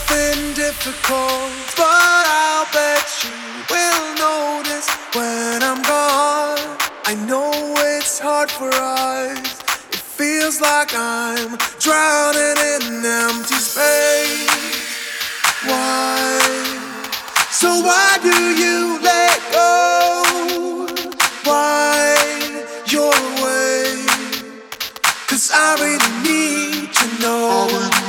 something difficult, but I'll bet you will notice when I'm gone. I know it's hard for us, it feels like I'm drowning in empty space. Why? So, why do you let go? Why you're away? Cause I really need to know.